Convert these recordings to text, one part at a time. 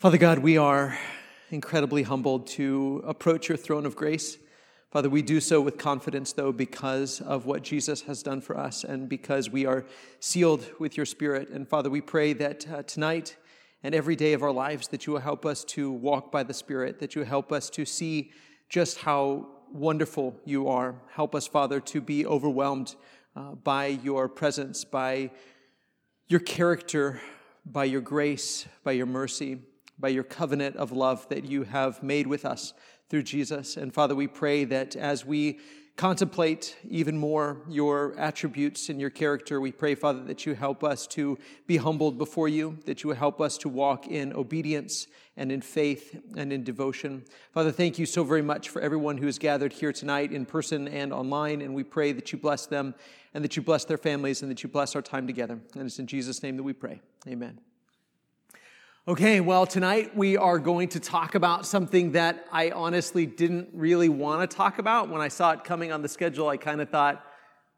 Father God, we are incredibly humbled to approach your throne of grace. Father, we do so with confidence, though, because of what Jesus has done for us and because we are sealed with your Spirit. And Father, we pray that uh, tonight and every day of our lives, that you will help us to walk by the Spirit, that you help us to see just how wonderful you are. Help us, Father, to be overwhelmed uh, by your presence, by your character, by your grace, by your mercy by your covenant of love that you have made with us through Jesus. And Father, we pray that as we contemplate even more your attributes and your character, we pray, Father, that you help us to be humbled before you, that you help us to walk in obedience and in faith and in devotion. Father, thank you so very much for everyone who is gathered here tonight in person and online. And we pray that you bless them and that you bless their families and that you bless our time together. And it's in Jesus' name that we pray. Amen. Okay, well, tonight we are going to talk about something that I honestly didn't really want to talk about. When I saw it coming on the schedule, I kind of thought,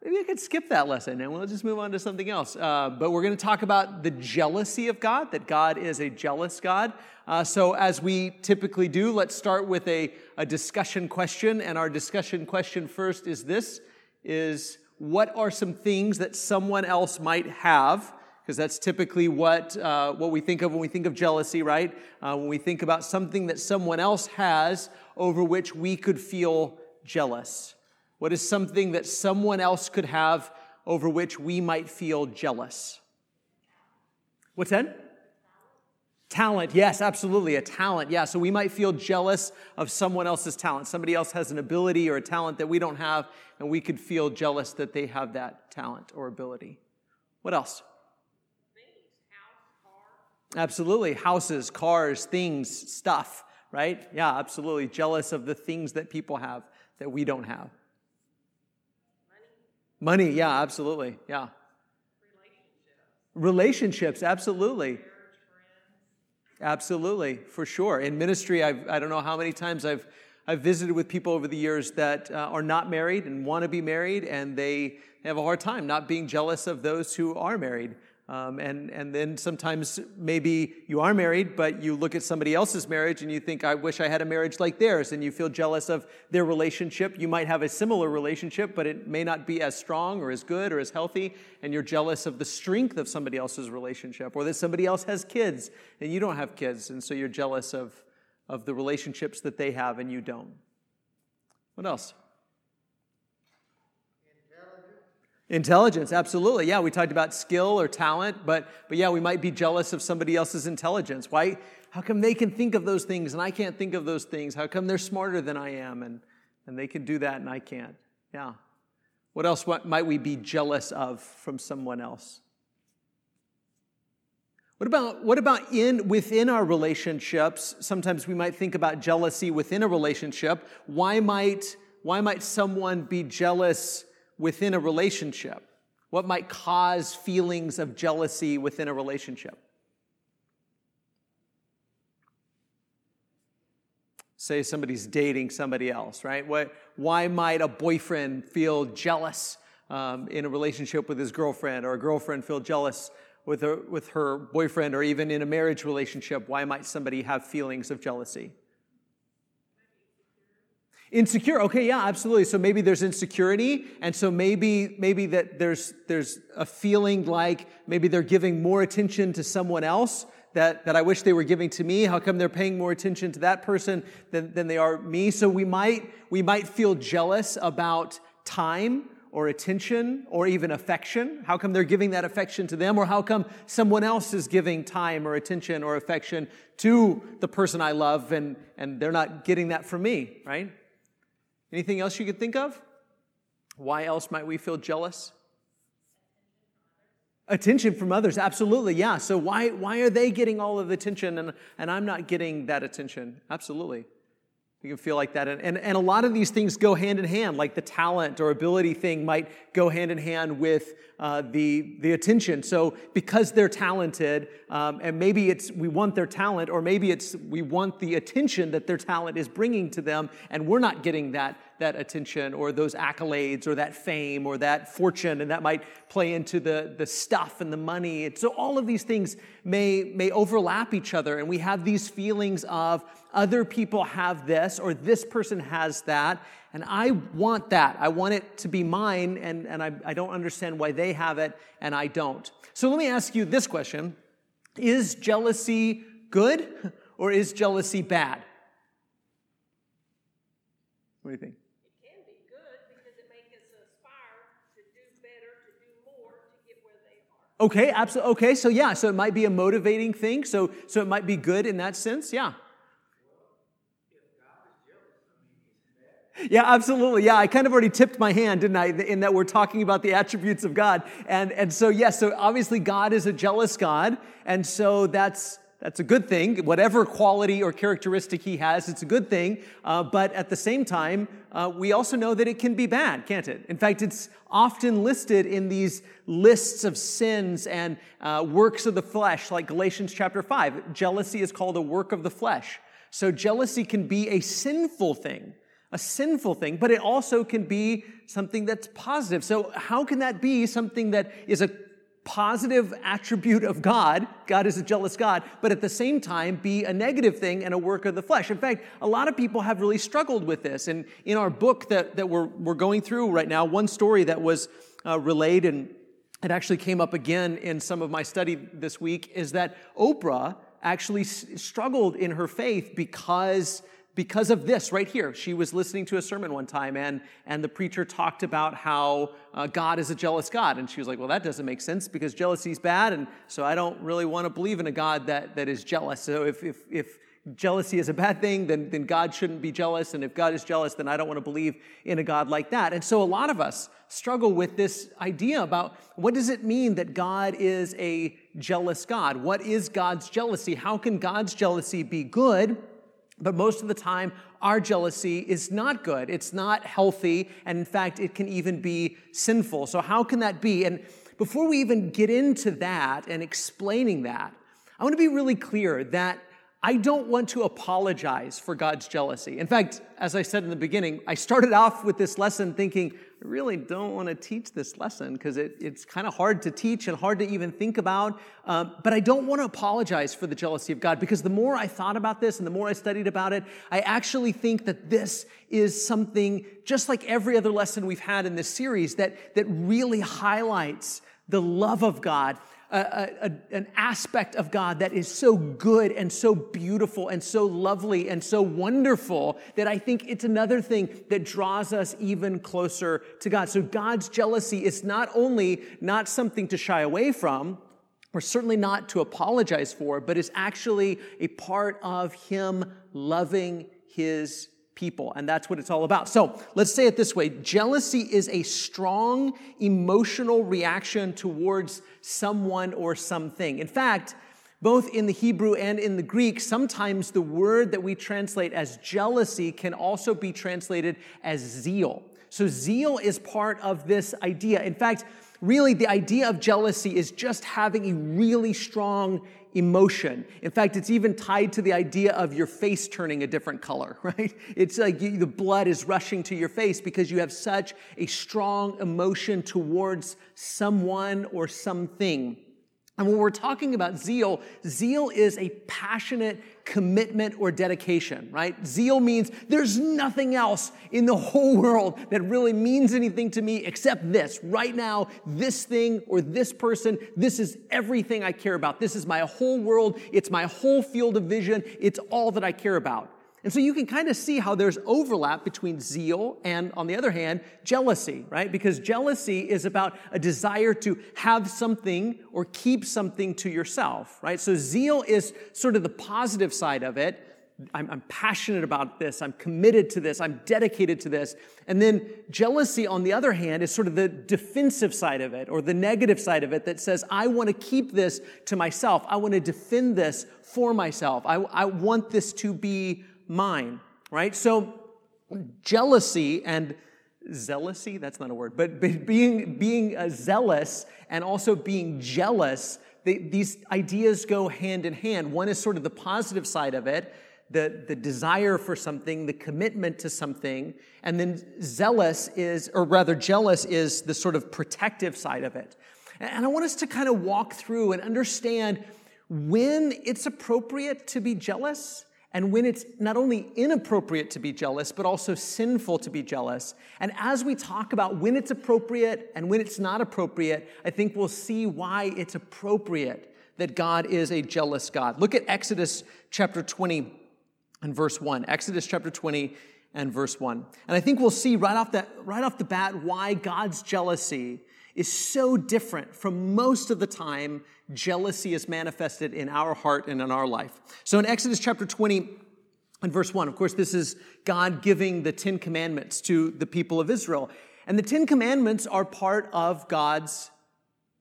maybe I could skip that lesson and we'll just move on to something else. Uh, but we're going to talk about the jealousy of God, that God is a jealous God. Uh, so, as we typically do, let's start with a, a discussion question. And our discussion question first is this is what are some things that someone else might have because that's typically what, uh, what we think of when we think of jealousy, right? Uh, when we think about something that someone else has over which we could feel jealous. What is something that someone else could have over which we might feel jealous? What's that? Talent, yes, absolutely, a talent. Yeah, so we might feel jealous of someone else's talent. Somebody else has an ability or a talent that we don't have, and we could feel jealous that they have that talent or ability. What else? Absolutely. Houses, cars, things, stuff, right? Yeah, absolutely. Jealous of the things that people have that we don't have. Money, Money yeah, absolutely. Yeah. Relationships, Relationships absolutely. Absolutely, for sure. In ministry, I've, I don't know how many times I've, I've visited with people over the years that uh, are not married and want to be married, and they have a hard time not being jealous of those who are married. Um, and, and then sometimes maybe you are married, but you look at somebody else's marriage and you think, I wish I had a marriage like theirs, and you feel jealous of their relationship. You might have a similar relationship, but it may not be as strong or as good or as healthy, and you're jealous of the strength of somebody else's relationship, or that somebody else has kids and you don't have kids, and so you're jealous of, of the relationships that they have and you don't. What else? Intelligence, absolutely. Yeah, we talked about skill or talent, but, but yeah, we might be jealous of somebody else's intelligence. Why? How come they can think of those things and I can't think of those things? How come they're smarter than I am and, and they can do that and I can't? Yeah. What else might we be jealous of from someone else? What about, what about in, within our relationships? Sometimes we might think about jealousy within a relationship. Why might, why might someone be jealous within a relationship? What might cause feelings of jealousy within a relationship? Say somebody's dating somebody else, right? What, why might a boyfriend feel jealous um, in a relationship with his girlfriend, or a girlfriend feel jealous with her, with her boyfriend, or even in a marriage relationship? Why might somebody have feelings of jealousy? Insecure. Okay, yeah, absolutely. So maybe there's insecurity, and so maybe maybe that there's there's a feeling like maybe they're giving more attention to someone else that, that I wish they were giving to me. How come they're paying more attention to that person than, than they are me? So we might we might feel jealous about time or attention or even affection. How come they're giving that affection to them? Or how come someone else is giving time or attention or affection to the person I love and, and they're not getting that from me, right? Anything else you could think of? Why else might we feel jealous? Attention from others, absolutely, yeah. So why, why are they getting all of the attention and, and I'm not getting that attention? Absolutely. You can feel like that. And, and, and a lot of these things go hand in hand, like the talent or ability thing might go hand in hand with uh, the, the attention. So because they're talented, um, and maybe it's we want their talent, or maybe it's we want the attention that their talent is bringing to them, and we're not getting that, that attention or those accolades or that fame or that fortune, and that might play into the, the stuff and the money. So all of these things may, may overlap each other, and we have these feelings of other people have this or this person has that, and I want that. I want it to be mine, and, and I, I don't understand why they have it and I don't. So let me ask you this question Is jealousy good or is jealousy bad? What do you think? It can be good because it makes us aspire to do better, to do more, to get where they. Okay, absolutely. Okay, so yeah, so it might be a motivating thing. So so it might be good in that sense. Yeah. Yeah, absolutely. Yeah, I kind of already tipped my hand, didn't I, in that we're talking about the attributes of God. And, and so, yes, so obviously God is a jealous God. And so that's, that's a good thing. Whatever quality or characteristic he has, it's a good thing. Uh, but at the same time, uh, we also know that it can be bad, can't it? In fact, it's often listed in these lists of sins and uh, works of the flesh, like Galatians chapter 5. Jealousy is called a work of the flesh. So jealousy can be a sinful thing a sinful thing, but it also can be something that's positive. So, how can that be something that is a positive attribute of God? God is a jealous God, but at the same time be a negative thing and a work of the flesh. In fact, a lot of people have really struggled with this. And in our book that, that we're, we're going through right now, one story that was uh, relayed and it actually came up again in some of my study this week is that Oprah actually struggled in her faith because because of this right here. She was listening to a sermon one time, and, and the preacher talked about how uh, God is a jealous God. And she was like, Well, that doesn't make sense because jealousy is bad, and so I don't really want to believe in a God that, that is jealous. So if, if, if jealousy is a bad thing, then, then God shouldn't be jealous. And if God is jealous, then I don't want to believe in a God like that. And so a lot of us struggle with this idea about what does it mean that God is a jealous God? What is God's jealousy? How can God's jealousy be good? But most of the time, our jealousy is not good. It's not healthy. And in fact, it can even be sinful. So, how can that be? And before we even get into that and explaining that, I want to be really clear that I don't want to apologize for God's jealousy. In fact, as I said in the beginning, I started off with this lesson thinking, really don't want to teach this lesson because it, it's kind of hard to teach and hard to even think about. Uh, but I don't want to apologize for the jealousy of God because the more I thought about this and the more I studied about it, I actually think that this is something, just like every other lesson we've had in this series, that, that really highlights the love of God a, a, an aspect of God that is so good and so beautiful and so lovely and so wonderful that I think it's another thing that draws us even closer to God. So God's jealousy is not only not something to shy away from, or certainly not to apologize for, but is actually a part of Him loving His people. And that's what it's all about. So let's say it this way jealousy is a strong emotional reaction towards someone or something. In fact, both in the Hebrew and in the Greek, sometimes the word that we translate as jealousy can also be translated as zeal. So, zeal is part of this idea. In fact, really, the idea of jealousy is just having a really strong emotion. In fact, it's even tied to the idea of your face turning a different color, right? It's like you, the blood is rushing to your face because you have such a strong emotion towards someone or something. And when we're talking about zeal, zeal is a passionate commitment or dedication, right? Zeal means there's nothing else in the whole world that really means anything to me except this. Right now, this thing or this person, this is everything I care about. This is my whole world. It's my whole field of vision. It's all that I care about. And so you can kind of see how there's overlap between zeal and, on the other hand, jealousy, right? Because jealousy is about a desire to have something or keep something to yourself, right? So zeal is sort of the positive side of it. I'm, I'm, passionate about this. I'm committed to this. I'm dedicated to this. And then jealousy, on the other hand, is sort of the defensive side of it or the negative side of it that says, I want to keep this to myself. I want to defend this for myself. I, I want this to be mine, right? So jealousy and zealousy, that's not a word, but being, being uh, zealous and also being jealous, they, these ideas go hand in hand. One is sort of the positive side of it, the, the desire for something, the commitment to something. And then zealous is, or rather, jealous is the sort of protective side of it. And I want us to kind of walk through and understand when it's appropriate to be jealous and when it's not only inappropriate to be jealous, but also sinful to be jealous. And as we talk about when it's appropriate and when it's not appropriate, I think we'll see why it's appropriate that God is a jealous God. Look at Exodus chapter 20 and verse 1. Exodus chapter 20 and verse 1. And I think we'll see right off the, right off the bat why God's jealousy is so different from most of the time jealousy is manifested in our heart and in our life. So in Exodus chapter 20 and verse 1, of course, this is God giving the Ten Commandments to the people of Israel. And the Ten Commandments are part of God's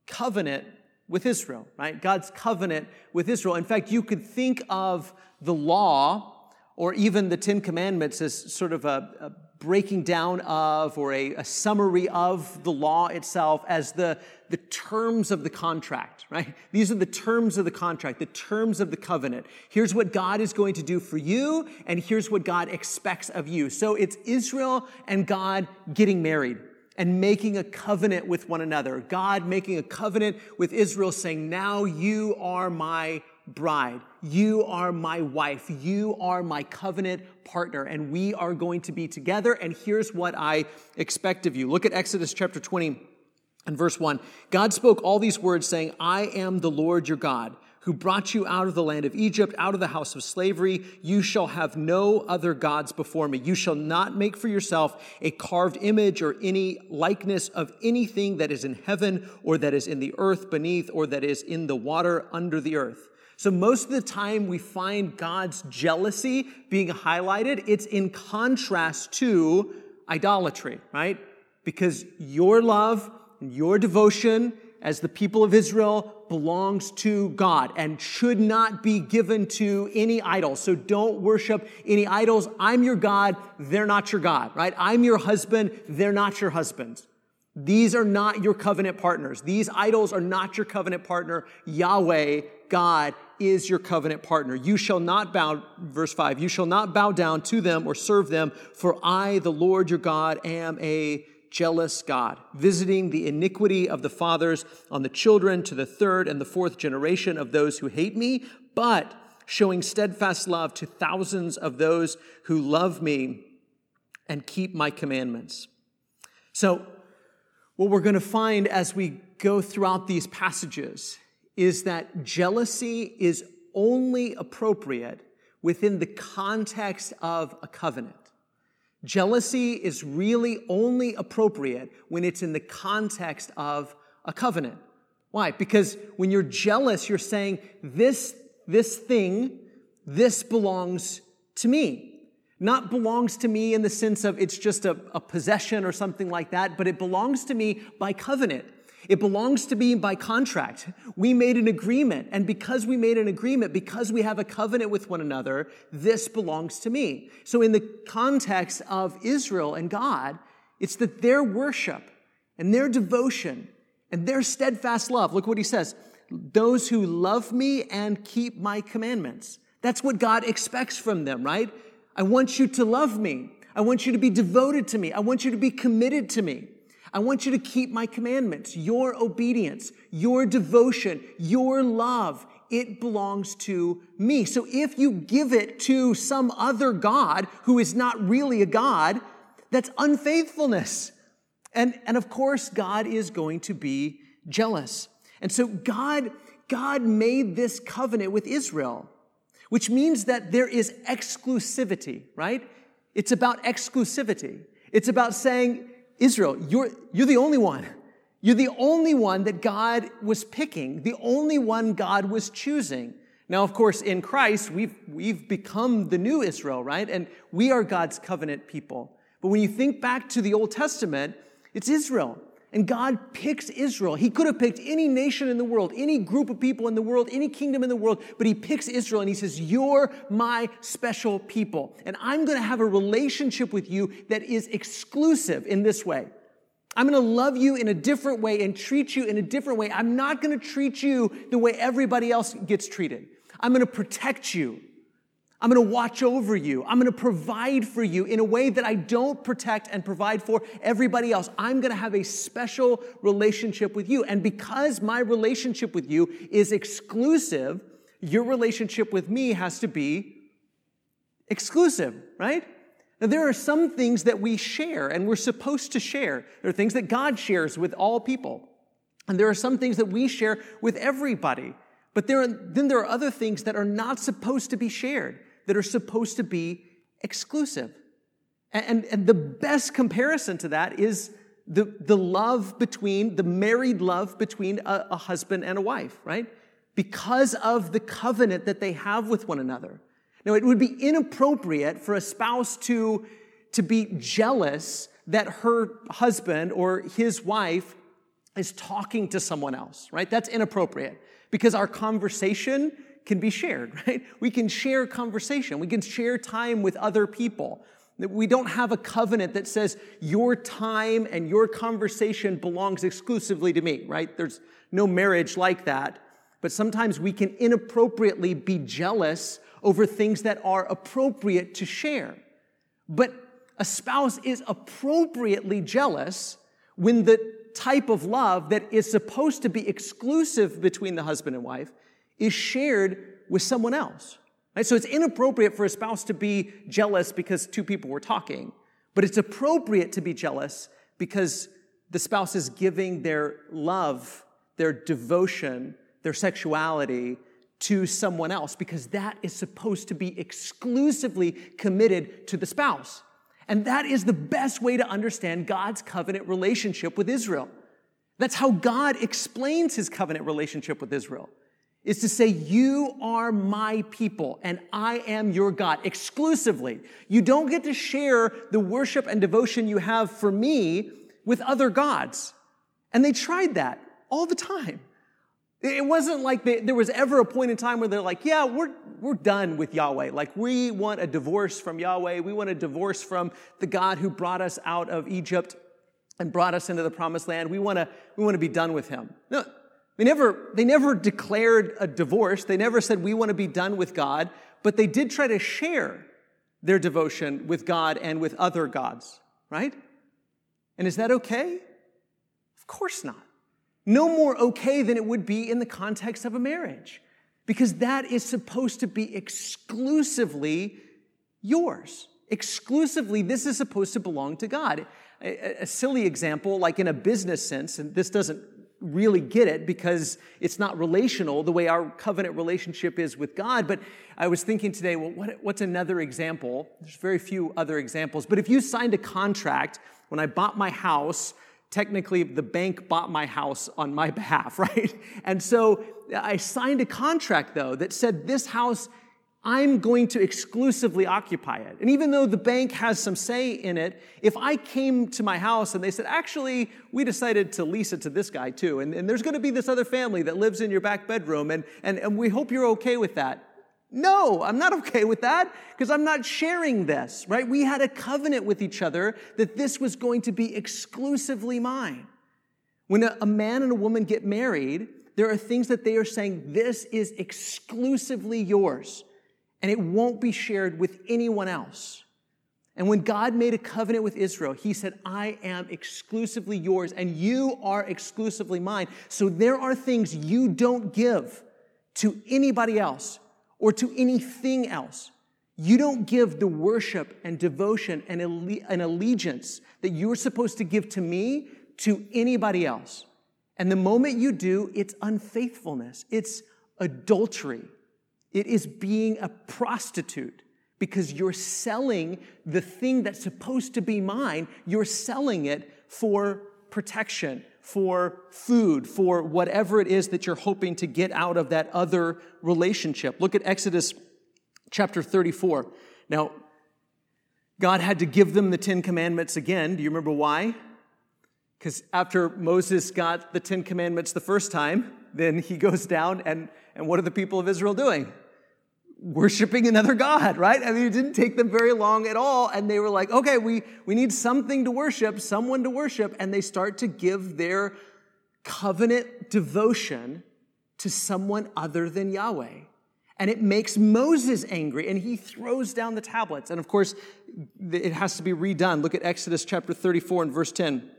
covenant with Israel, right? God's covenant with Israel. In fact, you could think of the law or even the Ten Commandments as sort of a, a breaking down of or a, a, summary of the law itself as the, the terms of the contract, right? These are the terms of the contract, the terms of the covenant. Here's what God is going to do for you, and here's what God expects of you. So it's Israel and God getting married and making a covenant with one another. God making a covenant with Israel saying, now you are my bride. You are my wife. You are my covenant partner, and we are going to be together. And here's what I expect of you. Look at Exodus chapter 20 and verse 1. God spoke all these words, saying, I am the Lord your God who brought you out of the land of Egypt, out of the house of slavery. You shall have no other gods before me. You shall not make for yourself a carved image or any likeness of anything that is in heaven or that is in the earth beneath or that is in the water under the earth. So, most of the time we find God's jealousy being highlighted, it's in contrast to idolatry, right? Because your love and your devotion as the people of Israel belongs to God and should not be given to any idol. So don't worship any idols. I'm your God, they're not your God, right? I'm your husband, they're not your husband. These are not your covenant partners. These idols are not your covenant partner. Yahweh, God, is your covenant partner. You shall not bow, verse 5, you shall not bow down to them or serve them, for I, the Lord your God, am a jealous God, visiting the iniquity of the fathers on the children to the third and the fourth generation of those who hate me, but showing steadfast love to thousands of those who love me and keep my commandments. So, what we're going to find as we go throughout these passages is that jealousy is only appropriate within the context of a covenant. Jealousy is really only appropriate when it's in the context of a covenant. Why? Because when you're jealous, you're saying, this, this thing, this belongs to me. Not belongs to me in the sense of it's just a, a possession or something like that, but it belongs to me by covenant. It belongs to me by contract. We made an agreement. And because we made an agreement, because we have a covenant with one another, this belongs to me. So, in the context of Israel and God, it's that their worship and their devotion and their steadfast love, look what he says those who love me and keep my commandments. That's what God expects from them, right? I want you to love me. I want you to be devoted to me. I want you to be committed to me. I want you to keep my commandments, your obedience, your devotion, your love. It belongs to me. So if you give it to some other God who is not really a God, that's unfaithfulness. And, and of course, God is going to be jealous. And so God, God made this covenant with Israel, which means that there is exclusivity, right? It's about exclusivity. It's about saying, Israel, you're, you're the only one. You're the only one that God was picking, the only one God was choosing. Now, of course, in Christ, we've, we've become the new Israel, right? And we are God's covenant people. But when you think back to the Old Testament, it's Israel. And God picks Israel. He could have picked any nation in the world, any group of people in the world, any kingdom in the world, but He picks Israel and He says, You're my special people. And I'm going to have a relationship with you that is exclusive in this way. I'm going to love you in a different way and treat you in a different way. I'm not going to treat you the way everybody else gets treated. I'm going to protect you. I'm going to watch over you. I'm going to provide for you in a way that I don't protect and provide for everybody else. I'm going to have a special relationship with you. And because my relationship with you is exclusive, your relationship with me has to be exclusive, right? Now, there are some things that we share and we're supposed to share. There are things that God shares with all people. And there are some things that we share with everybody. But there are, then there are other things that are not supposed to be shared that are supposed to be exclusive. And, and the best comparison to that is the, the love between, the married love between a, a husband and a wife, right? Because of the covenant that they have with one another. Now, it would be inappropriate for a spouse to, to be jealous that her husband or his wife is talking to someone else, right? That's inappropriate because our conversation can be shared, right? We can share conversation. We can share time with other people. We don't have a covenant that says your time and your conversation belongs exclusively to me, right? There's no marriage like that. But sometimes we can inappropriately be jealous over things that are appropriate to share. But a spouse is appropriately jealous when the type of love that is supposed to be exclusive between the husband and wife is shared with someone else. Right? So it's inappropriate for a spouse to be jealous because two people were talking, but it's appropriate to be jealous because the spouse is giving their love, their devotion, their sexuality to someone else because that is supposed to be exclusively committed to the spouse. And that is the best way to understand God's covenant relationship with Israel. That's how God explains his covenant relationship with Israel is to say, You are my people and I am your God exclusively. You don't get to share the worship and devotion you have for me with other gods. And they tried that all the time. It wasn't like they, there was ever a point in time where they're like, yeah, we're, we're done with Yahweh. Like, we want a divorce from Yahweh. We want a divorce from the God who brought us out of Egypt and brought us into the promised land. We want to, we want to be done with him. No, they never, they never declared a divorce. They never said, we want to be done with God, but they did try to share their devotion with God and with other gods, right? And is that okay? Of course not. No more okay than it would be in the context of a marriage, because that is supposed to be exclusively yours. Exclusively, this is supposed to belong to God. A, silly example, like in a business sense, and this doesn't really get it because it's not relational the way our covenant relationship is with God. But I was thinking today, well, what, what's another example? There's very few other examples. But if you signed a contract when I bought my house, technically the bank bought my house on my behalf, right? And so I signed a contract though that said this house I'm going to exclusively occupy it. And even though the bank has some say in it, if I came to my house and they said, actually, we decided to lease it to this guy too, and, and there's going to be this other family that lives in your back bedroom, and, and, and we hope you're okay with that. No, I'm not okay with that because I'm not sharing this, right? We had a covenant with each other that this was going to be exclusively mine. When a, a man and a woman get married, there are things that they are saying, this is exclusively yours and it won't be shared with anyone else. And when God made a covenant with Israel, he said, I am exclusively yours and you are exclusively mine. So there are things you don't give to anybody else or to anything else. You don't give the worship and devotion and, alle- allegiance that you're supposed to give to me to anybody else. And the moment you do, it's unfaithfulness, it's adultery, it is being a prostitute because you're selling the thing that's supposed to be mine, you're selling it for protection, for food, for whatever it is that you're hoping to get out of that other relationship. Look at Exodus chapter 34. Now, God had to give them the Ten Commandments again. Do you remember why? Because after Moses got the Ten Commandments the first time, then he goes down and, and what are the people of Israel doing? Worshiping another God, right? I mean, it didn't take them very long at all. And they were like, okay, we, we need something to worship, someone to worship. And they start to give their covenant devotion to someone other than Yahweh. And it makes Moses angry, and he throws down the tablets. And of course, it has to be redone. Look at Exodus chapter 34 and verse 10.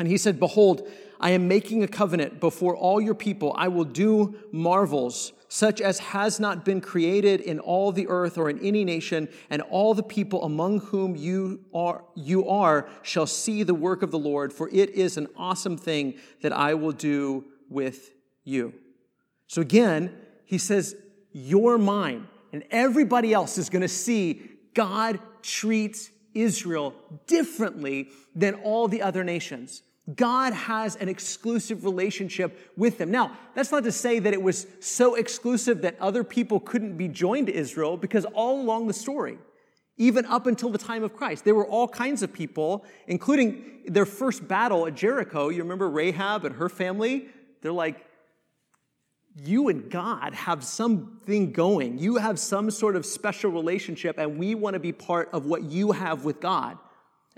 And he said, Behold, I am making a covenant before all your people. I will do marvels such as has not been created in all the earth or in any nation, and all the people among whom you are, you are shall see the work of the Lord, for it is an awesome thing that I will do with you. So again, he says, You're mine, and everybody else is going to see God treats Israel differently than all the other nations. God has an exclusive relationship with them. Now, that's not to say that it was so exclusive that other people couldn't be joined to Israel, because all along the story, even up until the time of Christ, there were all kinds of people, including their first battle at Jericho. You remember Rahab and her family? They're like, you and God have something going. You have some sort of special relationship, and we want to be part of what you have with God.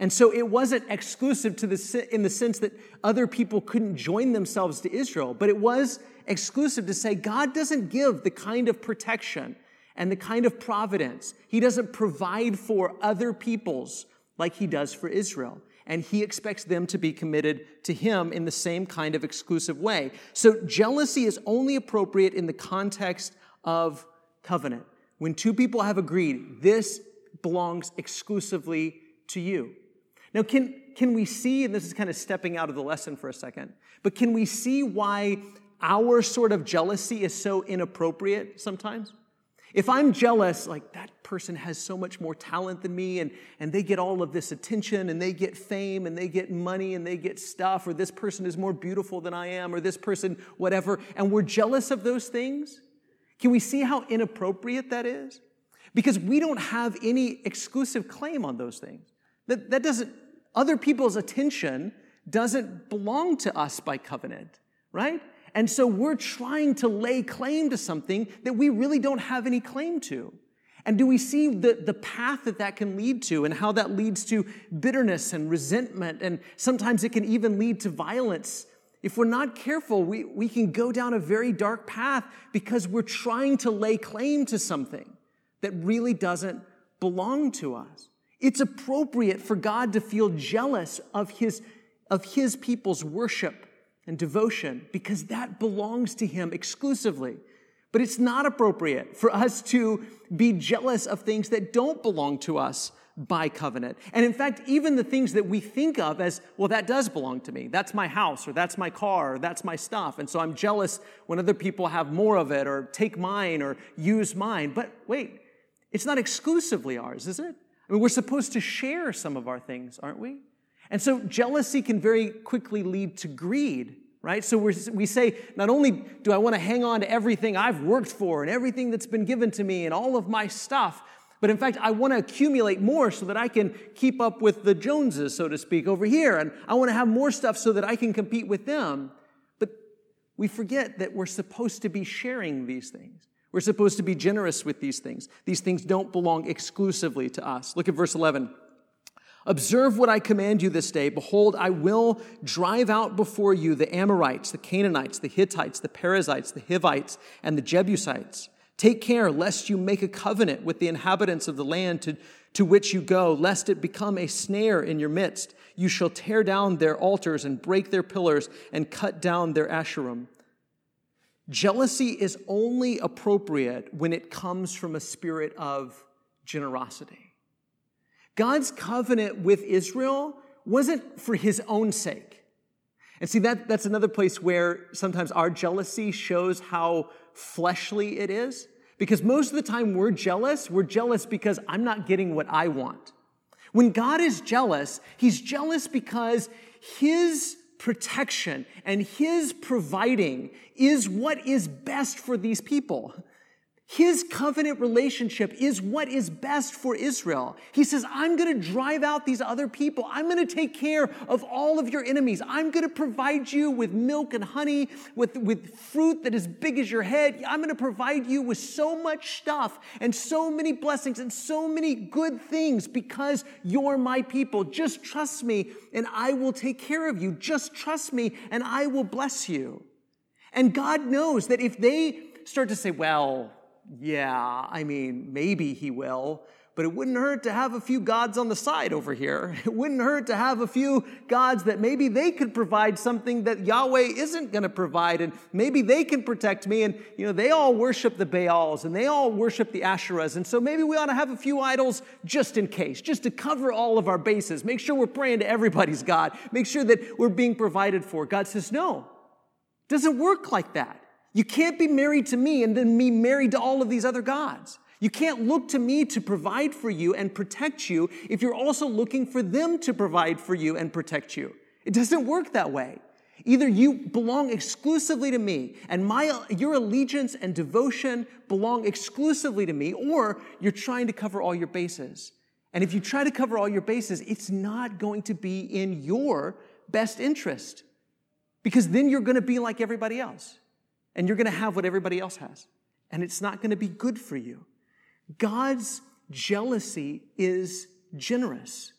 And so it wasn't exclusive to the, in the sense that other people couldn't join themselves to Israel, but it was exclusive to say God doesn't give the kind of protection and the kind of providence. He doesn't provide for other peoples like he does for Israel. And he expects them to be committed to him in the same kind of exclusive way. So jealousy is only appropriate in the context of covenant. When two people have agreed, this belongs exclusively to you. Now, can, can we see, and this is kind of stepping out of the lesson for a second, but can we see why our sort of jealousy is so inappropriate sometimes? If I'm jealous, like that person has so much more talent than me, and, and they get all of this attention, and they get fame, and they get money, and they get stuff, or this person is more beautiful than I am, or this person, whatever, and we're jealous of those things, can we see how inappropriate that is? Because we don't have any exclusive claim on those things. That, that doesn't, other people's attention doesn't belong to us by covenant, right? And so we're trying to lay claim to something that we really don't have any claim to. And do we see the, the path that that can lead to and how that leads to bitterness and resentment? And sometimes it can even lead to violence. If we're not careful, we, we can go down a very dark path because we're trying to lay claim to something that really doesn't belong to us. It's appropriate for God to feel jealous of his, of his people's worship and devotion because that belongs to him exclusively. But it's not appropriate for us to be jealous of things that don't belong to us by covenant. And in fact, even the things that we think of as, well, that does belong to me. That's my house, or that's my car, or that's my stuff. And so I'm jealous when other people have more of it, or take mine, or use mine. But wait, it's not exclusively ours, is it? I mean, we're supposed to share some of our things, aren't we? And so jealousy can very quickly lead to greed, right? So we say, not only do I want to hang on to everything I've worked for and everything that's been given to me and all of my stuff, but in fact, I want to accumulate more so that I can keep up with the Joneses, so to speak, over here. And I want to have more stuff so that I can compete with them. But we forget that we're supposed to be sharing these things. We're supposed to be generous with these things. These things don't belong exclusively to us. Look at verse 11. Observe what I command you this day. Behold, I will drive out before you the Amorites, the Canaanites, the Hittites, the Perizzites, the Hivites, and the Jebusites. Take care lest you make a covenant with the inhabitants of the land to, to which you go, lest it become a snare in your midst. You shall tear down their altars and break their pillars and cut down their asherim. Jealousy is only appropriate when it comes from a spirit of generosity. God's covenant with Israel wasn't for his own sake. And see, that, that's another place where sometimes our jealousy shows how fleshly it is. Because most of the time we're jealous, we're jealous because I'm not getting what I want. When God is jealous, he's jealous because his protection and his providing is what is best for these people. His covenant relationship is what is best for Israel. He says, I'm going to drive out these other people. I'm going to take care of all of your enemies. I'm going to provide you with milk and honey, with, with fruit that is big as your head. I'm going to provide you with so much stuff and so many blessings and so many good things because you're my people. Just trust me and I will take care of you. Just trust me and I will bless you. And God knows that if they start to say, well, yeah, I mean, maybe he will, but it wouldn't hurt to have a few gods on the side over here. It wouldn't hurt to have a few gods that maybe they could provide something that Yahweh isn't going to provide, and maybe they can protect me. And, you know, they all worship the Baals and they all worship the Asherahs. And so maybe we ought to have a few idols just in case, just to cover all of our bases. Make sure we're praying to everybody's God. Make sure that we're being provided for. God says, no, it doesn't work like that. You can't be married to me and then be married to all of these other gods. You can't look to me to provide for you and protect you if you're also looking for them to provide for you and protect you. It doesn't work that way. Either you belong exclusively to me and my, your allegiance and devotion belong exclusively to me, or you're trying to cover all your bases. And if you try to cover all your bases, it's not going to be in your best interest because then you're going to be like everybody else and you're going to have what everybody else has. And it's not going to be good for you. God's jealousy is generous.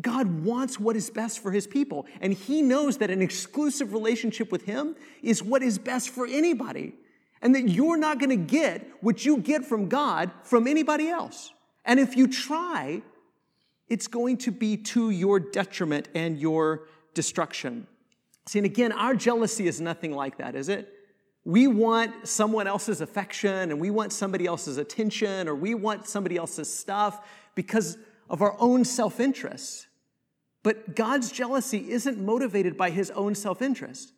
God wants what is best for his people, and he knows that an exclusive relationship with him is what is best for anybody, and that you're not going to get what you get from God from anybody else. And if you try, it's going to be to your detriment and your destruction. See, and again, our jealousy is nothing like that, is it? We want someone else's affection and we want somebody else's attention or we want somebody else's stuff because of our own self interest. But God's jealousy isn't motivated by his own self interest.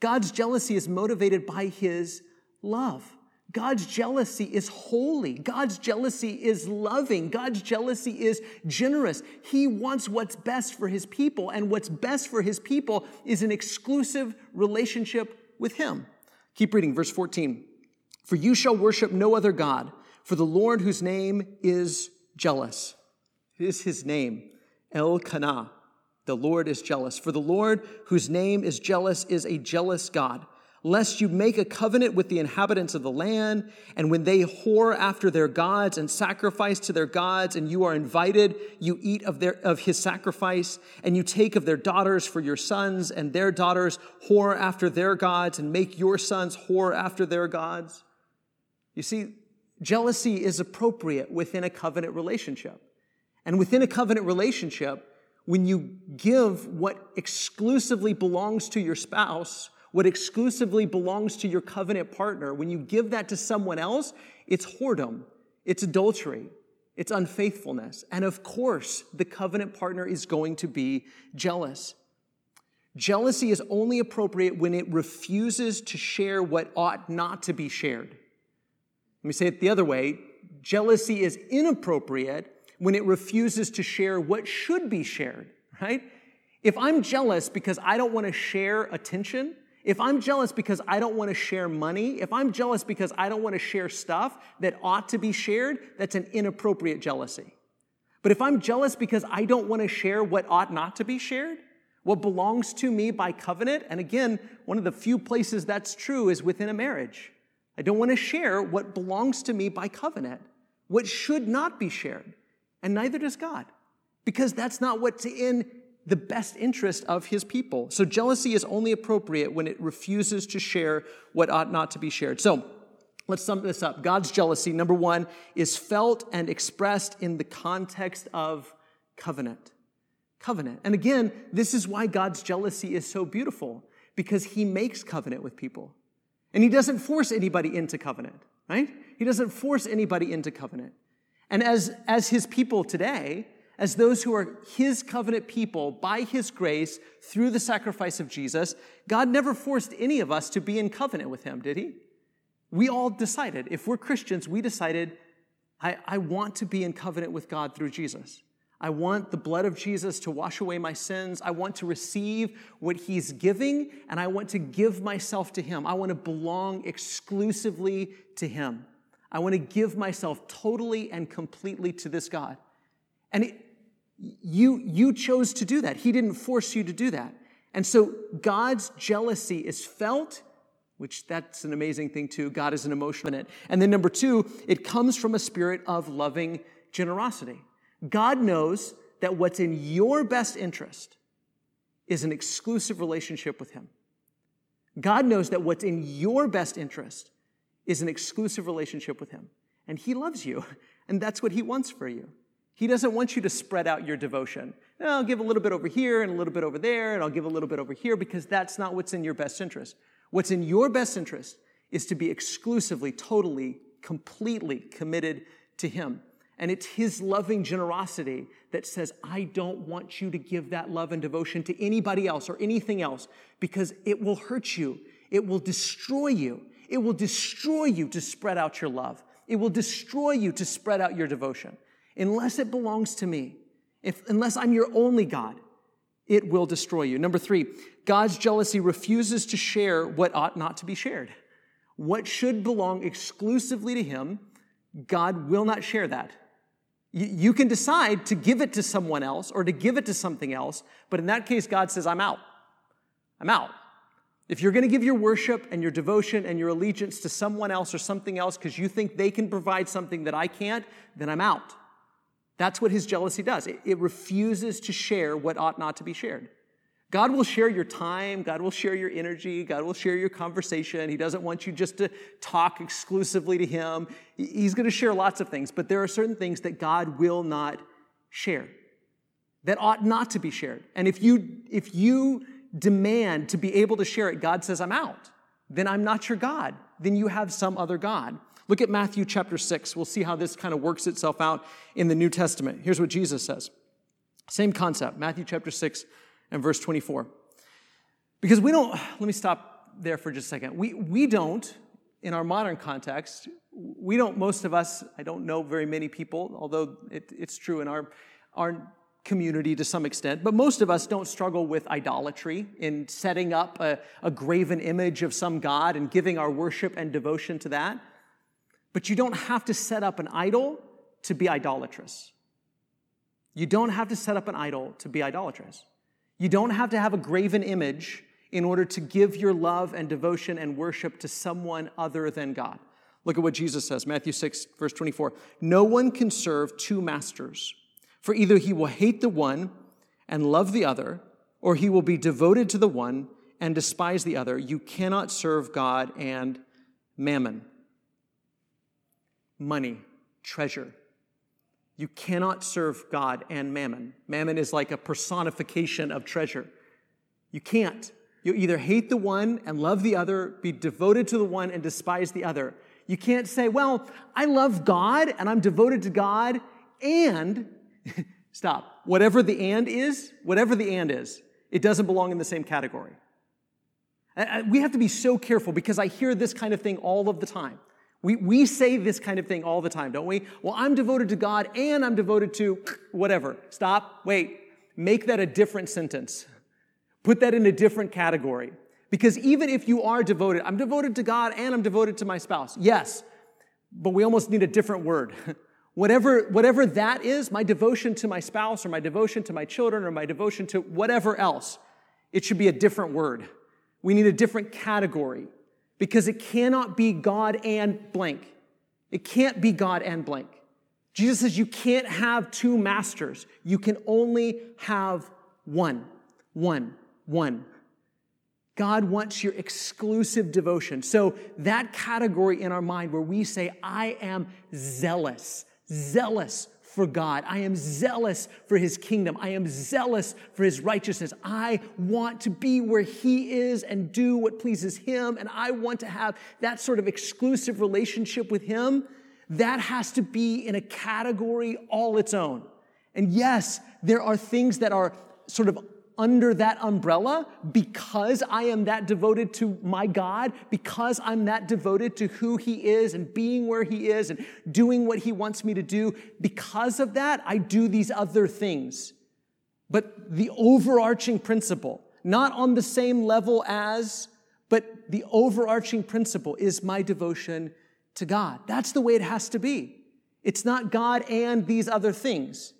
God's jealousy is motivated by his love. God's jealousy is holy. God's jealousy is loving. God's jealousy is generous. He wants what's best for his people, and what's best for his people is an exclusive relationship with him. Keep reading, verse 14. For you shall worship no other God, for the Lord whose name is jealous. It is his name, El Kanna. The Lord is jealous. For the Lord whose name is jealous is a jealous God lest you make a covenant with the inhabitants of the land, and when they whore after their gods and sacrifice to their gods, and you are invited, you eat of, their, of his sacrifice, and you take of their daughters for your sons, and their daughters whore after their gods, and make your sons whore after their gods. You see, jealousy is appropriate within a covenant relationship. And within a covenant relationship, when you give what exclusively belongs to your spouse, what exclusively belongs to your covenant partner, when you give that to someone else, it's whoredom, it's adultery, it's unfaithfulness. And of course, the covenant partner is going to be jealous. Jealousy is only appropriate when it refuses to share what ought not to be shared. Let me say it the other way jealousy is inappropriate when it refuses to share what should be shared, right? If I'm jealous because I don't want to share attention, if I'm jealous because I don't want to share money, if I'm jealous because I don't want to share stuff that ought to be shared, that's an inappropriate jealousy. But if I'm jealous because I don't want to share what ought not to be shared, what belongs to me by covenant, and again, one of the few places that's true is within a marriage. I don't want to share what belongs to me by covenant, what should not be shared, and neither does God, because that's not what's in the best interest of his people. So jealousy is only appropriate when it refuses to share what ought not to be shared. So let's sum this up. God's jealousy, number one, is felt and expressed in the context of covenant. Covenant. And again, this is why God's jealousy is so beautiful, because he makes covenant with people. And he doesn't force anybody into covenant, right? He doesn't force anybody into covenant. And as, as his people today, as those who are his covenant people by his grace through the sacrifice of Jesus, God never forced any of us to be in covenant with him, did he? We all decided, if we're Christians, we decided, I, I want to be in covenant with God through Jesus. I want the blood of Jesus to wash away my sins. I want to receive what he's giving, and I want to give myself to him. I want to belong exclusively to him. I want to give myself totally and completely to this God. And it, you, you chose to do that. He didn't force you to do that. And so God's jealousy is felt, which that's an amazing thing too. God is an emotion in it. And then number two, it comes from a spirit of loving generosity. God knows that what's in your best interest is an exclusive relationship with Him. God knows that what's in your best interest is an exclusive relationship with Him. And He loves you, and that's what He wants for you. He doesn't want you to spread out your devotion. I'll give a little bit over here and a little bit over there, and I'll give a little bit over here because that's not what's in your best interest. What's in your best interest is to be exclusively, totally, completely committed to Him. And it's His loving generosity that says, I don't want you to give that love and devotion to anybody else or anything else because it will hurt you. It will destroy you. It will destroy you to spread out your love. It will destroy you to spread out your devotion. Unless it belongs to me, if, unless I'm your only God, it will destroy you. Number three, God's jealousy refuses to share what ought not to be shared. What should belong exclusively to Him, God will not share that. You can decide to give it to someone else or to give it to something else, but in that case, God says, I'm out. I'm out. If you're going to give your worship and your devotion and your allegiance to someone else or something else because you think they can provide something that I can't, then I'm out. That's what his jealousy does. It, it, refuses to share what ought not to be shared. God will share your time, God will share your energy, God will share your conversation. He doesn't want you just to talk exclusively to Him. He's going to share lots of things, but there are certain things that God will not share that ought not to be shared. And if you if you demand to be able to share it, God says, "I'm out." Then I'm not your God. Then you have some other God. Look at Matthew chapter 6. We'll see how this kind of works itself out in the New Testament. Here's what Jesus says. Same concept, Matthew chapter 6 and verse 24. Because we don't, let me stop there for just a second. We, we don't, in our modern context, we don't, most of us, I don't know very many people, although it, it's true in our, our community to some extent, but most of us don't struggle with idolatry in setting up a, a graven image of some God and giving our worship and devotion to that. But you don't have to set up an idol to be idolatrous. You don't have to set up an idol to be idolatrous. You don't have to have a graven image in order to give your love and devotion and worship to someone other than God. Look at what Jesus says, Matthew 6, verse 24. No one can serve two masters, for either he will hate the one and love the other, or he will be devoted to the one and despise the other. You cannot serve God and mammon money, treasure. You cannot serve God and mammon. Mammon is like a personification of treasure. You can't. You either hate the one and love the other, be devoted to the one and despise the other. You can't say, well, I love God and I'm devoted to God and, stop, whatever the and is, whatever the and is, it doesn't belong in the same category. We have to be so careful because I hear this kind of thing all of the time. We, we say this kind of thing all the time, don't we? Well, I'm devoted to God and I'm devoted to whatever. Stop, wait, make that a different sentence. Put that in a different category. Because even if you are devoted, I'm devoted to God and I'm devoted to my spouse. Yes, but we almost need a different word. whatever, whatever that is, my devotion to my spouse or my devotion to my children or my devotion to whatever else, it should be a different word. We need a different category because it cannot be God and blank. It can't be God and blank. Jesus says you can't have two masters. You can only have one. One. One. God wants your exclusive devotion. So, that category in our mind where we say, I am zealous, zealous for God. I am zealous for his kingdom. I am zealous for his righteousness. I want to be where he is and do what pleases him. And I want to have that sort of exclusive relationship with him. That has to be in a category all its own. And yes, there are things that are sort of under that umbrella because I am that devoted to my God, because I'm that devoted to who He is and being where He is and doing what He wants me to do. Because of that, I do these other things. But the overarching principle, not on the same level as, but the overarching principle is my devotion to God. That's the way it has to be. It's not God and these other things.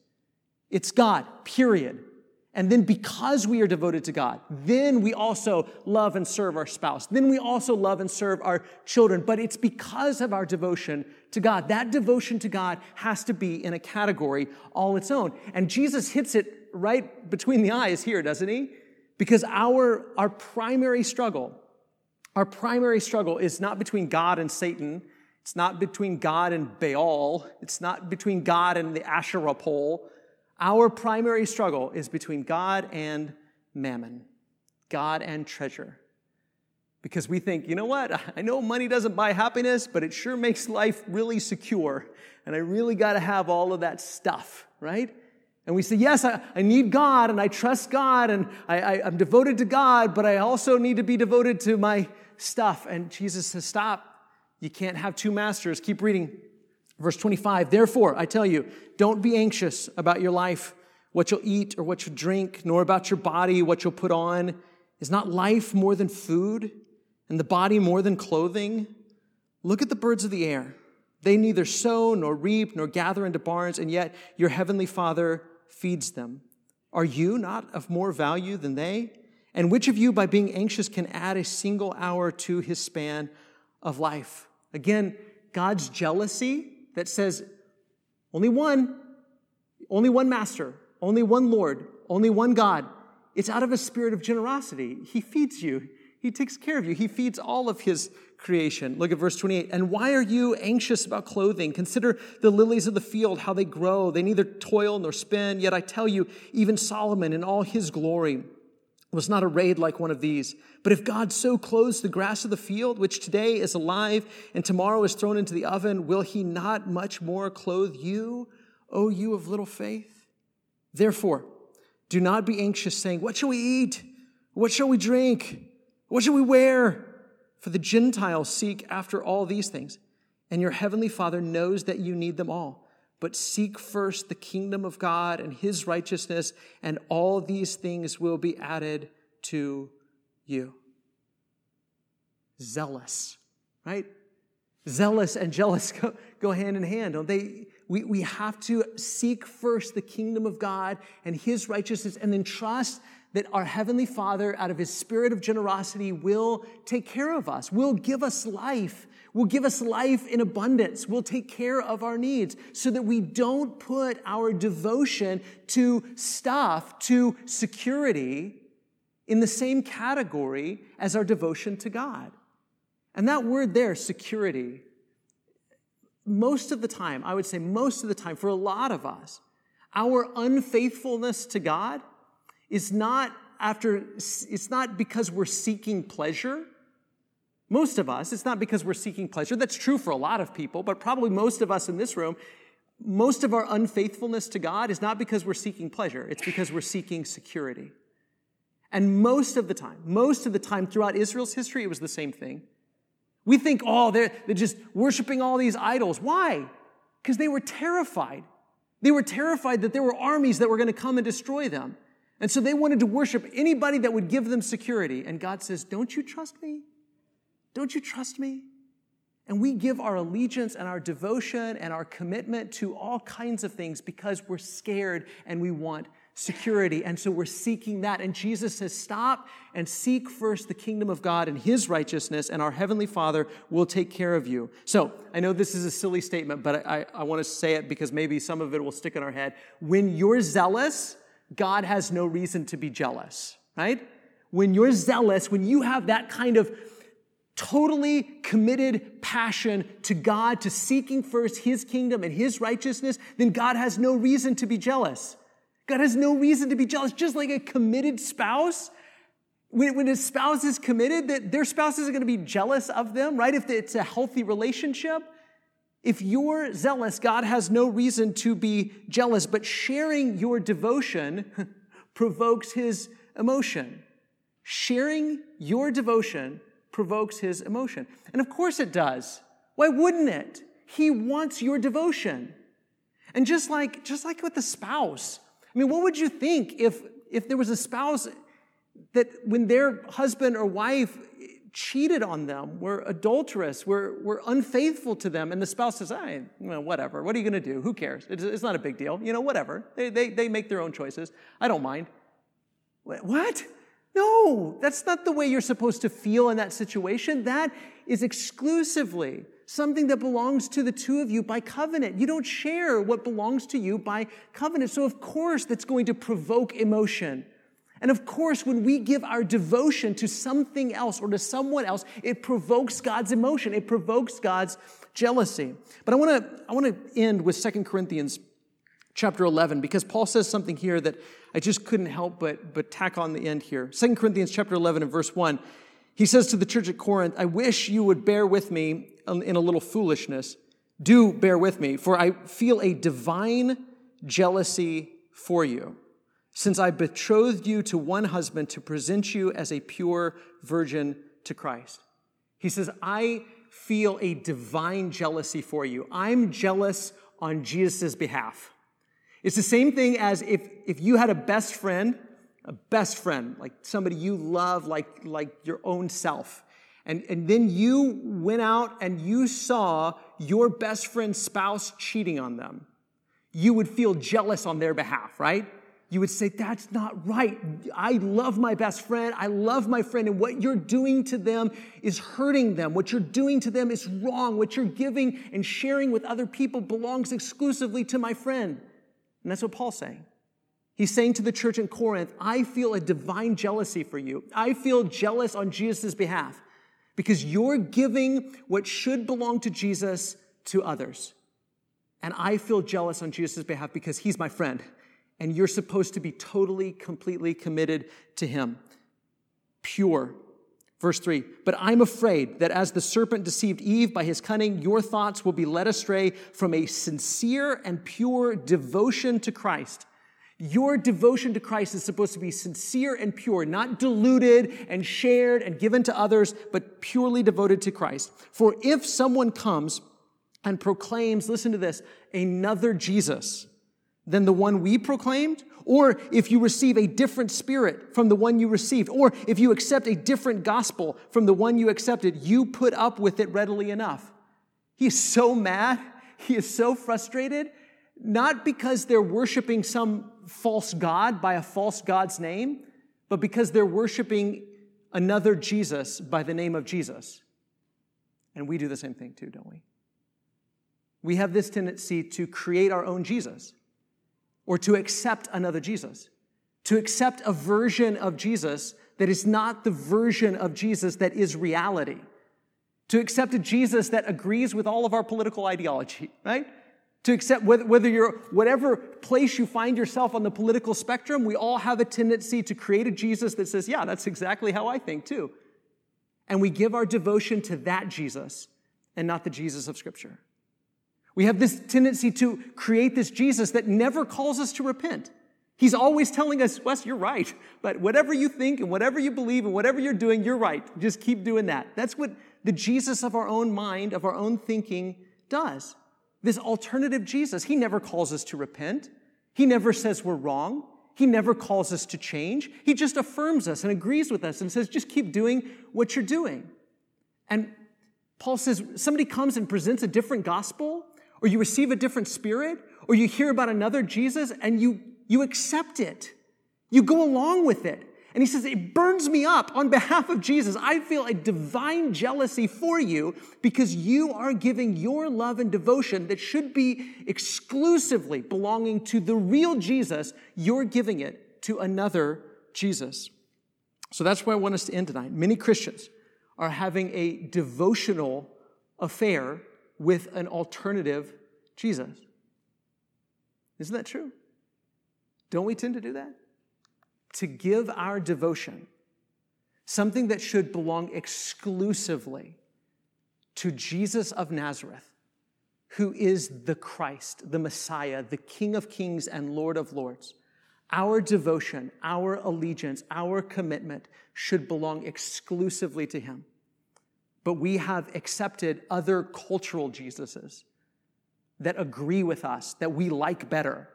It's God, period. And then because we are devoted to God, then we also love and serve our spouse. Then we also love and serve our children. But it's because of our devotion to God. That devotion to God has to be in a category all its own. And Jesus hits it right between the eyes here, doesn't he? Because our, our primary struggle, our primary struggle is not between God and Satan. It's not between God and Baal. It's not between God and the Asherah pole. Our primary struggle is between God and mammon, God and treasure. Because we think, you know what? I know money doesn't buy happiness, but it sure makes life really secure. And I really got to have all of that stuff, right? And we say, yes, I, I need God and I trust God and I, I, I'm devoted to God, but I also need to be devoted to my stuff. And Jesus says, stop. You can't have two masters. Keep reading. Verse 25, therefore, I tell you, don't be anxious about your life, what you'll eat or what you'll drink, nor about your body, what you'll put on. Is not life more than food and the body more than clothing? Look at the birds of the air. They neither sow nor reap nor gather into barns, and yet your heavenly Father feeds them. Are you not of more value than they? And which of you, by being anxious, can add a single hour to his span of life? Again, God's jealousy that says only one, only one master, only one Lord, only one God. It's out of a spirit of generosity. He feeds you, He takes care of you, He feeds all of His creation. Look at verse 28. And why are you anxious about clothing? Consider the lilies of the field, how they grow. They neither toil nor spin. Yet I tell you, even Solomon in all his glory was not arrayed like one of these. But if God so clothes the grass of the field, which today is alive and tomorrow is thrown into the oven, will he not much more clothe you, O you of little faith? Therefore, do not be anxious, saying, What shall we eat? What shall we drink? What shall we wear? For the Gentiles seek after all these things, and your heavenly Father knows that you need them all. But seek first the kingdom of God and his righteousness, and all these things will be added to you. Zealous, right? Zealous and jealous go, go hand in hand, don't they? We, we have to seek first the kingdom of God and his righteousness, and then trust that our Heavenly Father, out of His spirit of generosity, will take care of us, will give us life, will give us life in abundance, will take care of our needs so that we don't put our devotion to stuff, to security, in the same category as our devotion to God. And that word there, security, most of the time, I would say most of the time, for a lot of us, our unfaithfulness to God is not after, it's not because we're seeking pleasure. Most of us, it's not because we're seeking pleasure. That's true for a lot of people, but probably most of us in this room, most of our unfaithfulness to God is not because we're seeking pleasure, it's because we're seeking security. And most of the time, most of the time throughout Israel's history, it was the same thing. We think, oh, they're, they're just worshiping all these idols. Why? Because they were terrified. They were terrified that there were armies that were going to come and destroy them. And so they wanted to worship anybody that would give them security. And God says, Don't you trust me? Don't you trust me? And we give our allegiance and our devotion and our commitment to all kinds of things because we're scared and we want security. And so we're seeking that. And Jesus says, Stop and seek first the kingdom of God and his righteousness, and our heavenly Father will take care of you. So I know this is a silly statement, but I, I, want to say it because maybe some of it will stick in our head. When you're zealous, God has no reason to be jealous, right? When you're zealous, when you have that kind of totally committed passion to God, to seeking first His kingdom and His righteousness, then God has no reason to be jealous. God has no reason to be jealous. Just like a committed spouse, when, when a spouse is committed, that their spouse isn't going to be jealous of them, right? If it's a healthy relationship. If you're zealous, God has no reason to be jealous, but sharing your devotion provokes his emotion. Sharing your devotion provokes his emotion. And of course it does. Why wouldn't it? He wants your devotion. And just like, just like with the spouse, I mean, what would you think if, if there was a spouse that when their husband or wife cheated on them, were adulterous, were, were unfaithful to them, and the spouse says, I, well, whatever, what are you going to do? Who cares? It's, it's, not a big deal. You know, whatever. They, they, they make their own choices. I don't mind. What? No, that's not the way you're supposed to feel in that situation. That is exclusively something that belongs to the two of you by covenant. You don't share what belongs to you by covenant. So, of course, that's going to provoke emotion. And of course, when we give our devotion to something else or to someone else, it provokes God's emotion, it provokes God's jealousy. But I want to I want to end with 2 Corinthians chapter 11 because Paul says something here that I just couldn't help but but tack on the end here. 2 Corinthians chapter 11 and verse 1. He says to the church at Corinth, I wish you would bear with me in a little foolishness. Do bear with me, for I feel a divine jealousy for you, since I betrothed you to one husband to present you as a pure virgin to Christ. He says, I feel a divine jealousy for you. I'm jealous on Jesus' behalf. It's the same thing as if, if you had a best friend, a best friend, like somebody you love like, like your own self. And, and then you went out and you saw your best friend's spouse cheating on them. You would feel jealous on their behalf, right? You would say, That's not right. I love my best friend. I love my friend. And what you're doing to them is hurting them. What you're doing to them is wrong. What you're giving and sharing with other people belongs exclusively to my friend. And that's what Paul's saying. He's saying to the church in Corinth, I feel a divine jealousy for you. I feel jealous on Jesus' behalf because you're giving what should belong to Jesus to others. And I feel jealous on Jesus' behalf because he's my friend. And you're supposed to be totally, completely committed to him. Pure. Verse 3 But I'm afraid that as the serpent deceived Eve by his cunning, your thoughts will be led astray from a sincere and pure devotion to Christ. Your devotion to Christ is supposed to be sincere and pure, not diluted and shared and given to others, but purely devoted to Christ. For if someone comes and proclaims, listen to this, another Jesus than the one we proclaimed, or if you receive a different spirit from the one you received, or if you accept a different gospel from the one you accepted, you put up with it readily enough. He is so mad. He is so frustrated not because they're worshiping some false God by a false God's name, but because they're worshiping another Jesus by the name of Jesus. And we do the same thing too, don't we? We have this tendency to create our own Jesus or to accept another Jesus, to accept a version of Jesus that is not the version of Jesus that is reality, to accept a Jesus that agrees with all of our political ideology, right? to accept whether you're whatever place you find yourself on the political spectrum we all have a tendency to create a jesus that says yeah that's exactly how i think too. And we give our devotion to that jesus and not the jesus of scripture we have this tendency to create this jesus that never calls us to repent he's always telling us wes you're right but whatever you think and whatever you believe and whatever you're doing you're right just keep doing that that's what the jesus of our own mind of our own thinking does this alternative Jesus, he never calls us to repent. He never says we're wrong. He never calls us to change. He just affirms us and agrees with us and says, just keep doing what you're doing. And Paul says, somebody comes and presents a different gospel, or you receive a different spirit, or you hear about another Jesus and you, you accept it. You go along with it. And he says, It burns me up on behalf of Jesus. I feel a divine jealousy for you because you are giving your love and devotion that should be exclusively belonging to the real Jesus. You're giving it to another Jesus. So that's where I want us to end tonight. Many Christians are having a devotional affair with an alternative Jesus. Isn't that true? Don't we tend to do that? to give our devotion, something that should belong exclusively to Jesus of Nazareth, who is the Christ, the Messiah, the King of kings and Lord of lords. Our devotion, our allegiance, our commitment should belong exclusively to Him. But we have accepted other cultural Jesuses that agree with us, that we like better,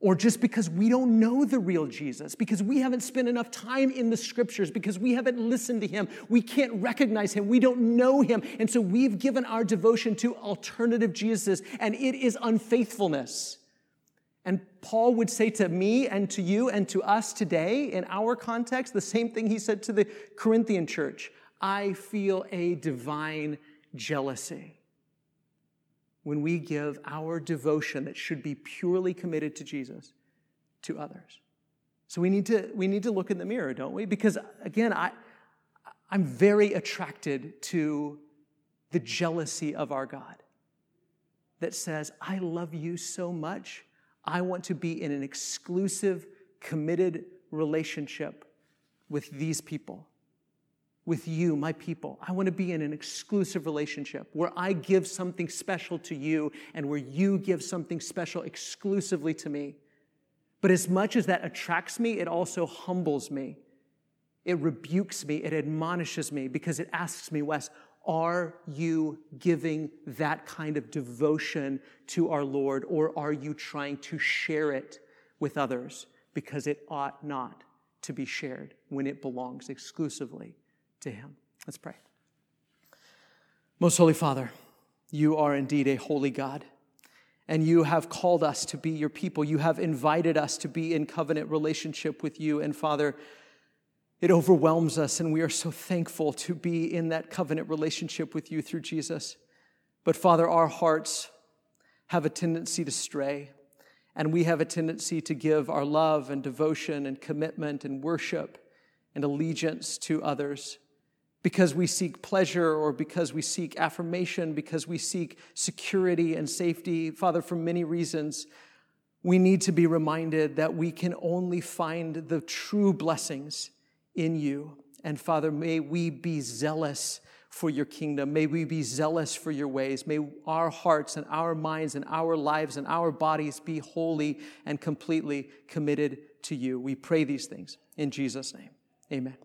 or just because we don't know the real Jesus, because we haven't spent enough time in the scriptures, because we haven't listened to him, we can't recognize him, we don't know him. And so we've given our devotion to alternative Jesus, and it is unfaithfulness. And Paul would say to me and to you and to us today, in our context, the same thing he said to the Corinthian church I feel a divine jealousy when we give our devotion that should be purely committed to Jesus to others. So we need to, we need to look in the mirror, don't we? Because again, I, I'm very attracted to the jealousy of our God. that says, I love you so much. I want to be in an exclusive, committed relationship with these people, with you, my people. I want to be in an exclusive relationship where I give something special to you and where you give something special exclusively to me. But as much as that attracts me, it also humbles me. It rebukes me, it admonishes me because it asks me, Wes, are you giving that kind of devotion to our Lord, or are you trying to share it with others? Because it ought not to be shared when it belongs exclusively to Him. Let's pray. Most Holy Father, you are indeed a holy God, and you have called us to be your people. You have invited us to be in covenant relationship with you. And Father, it overwhelms us, and we are so thankful to be in that covenant relationship with you through Jesus. But Father, our hearts have a tendency to stray, and we have a tendency to give our love and devotion and commitment and worship and allegiance to others because we seek pleasure or because we seek affirmation, because we seek security and safety. Father, for many reasons, we need to be reminded that we can only find the true blessings in you. And Father, may we be zealous for your kingdom. May we be zealous for your ways. May our hearts and our minds and our lives and our bodies be wholly and completely committed to you. We pray these things in Jesus' name. Amen.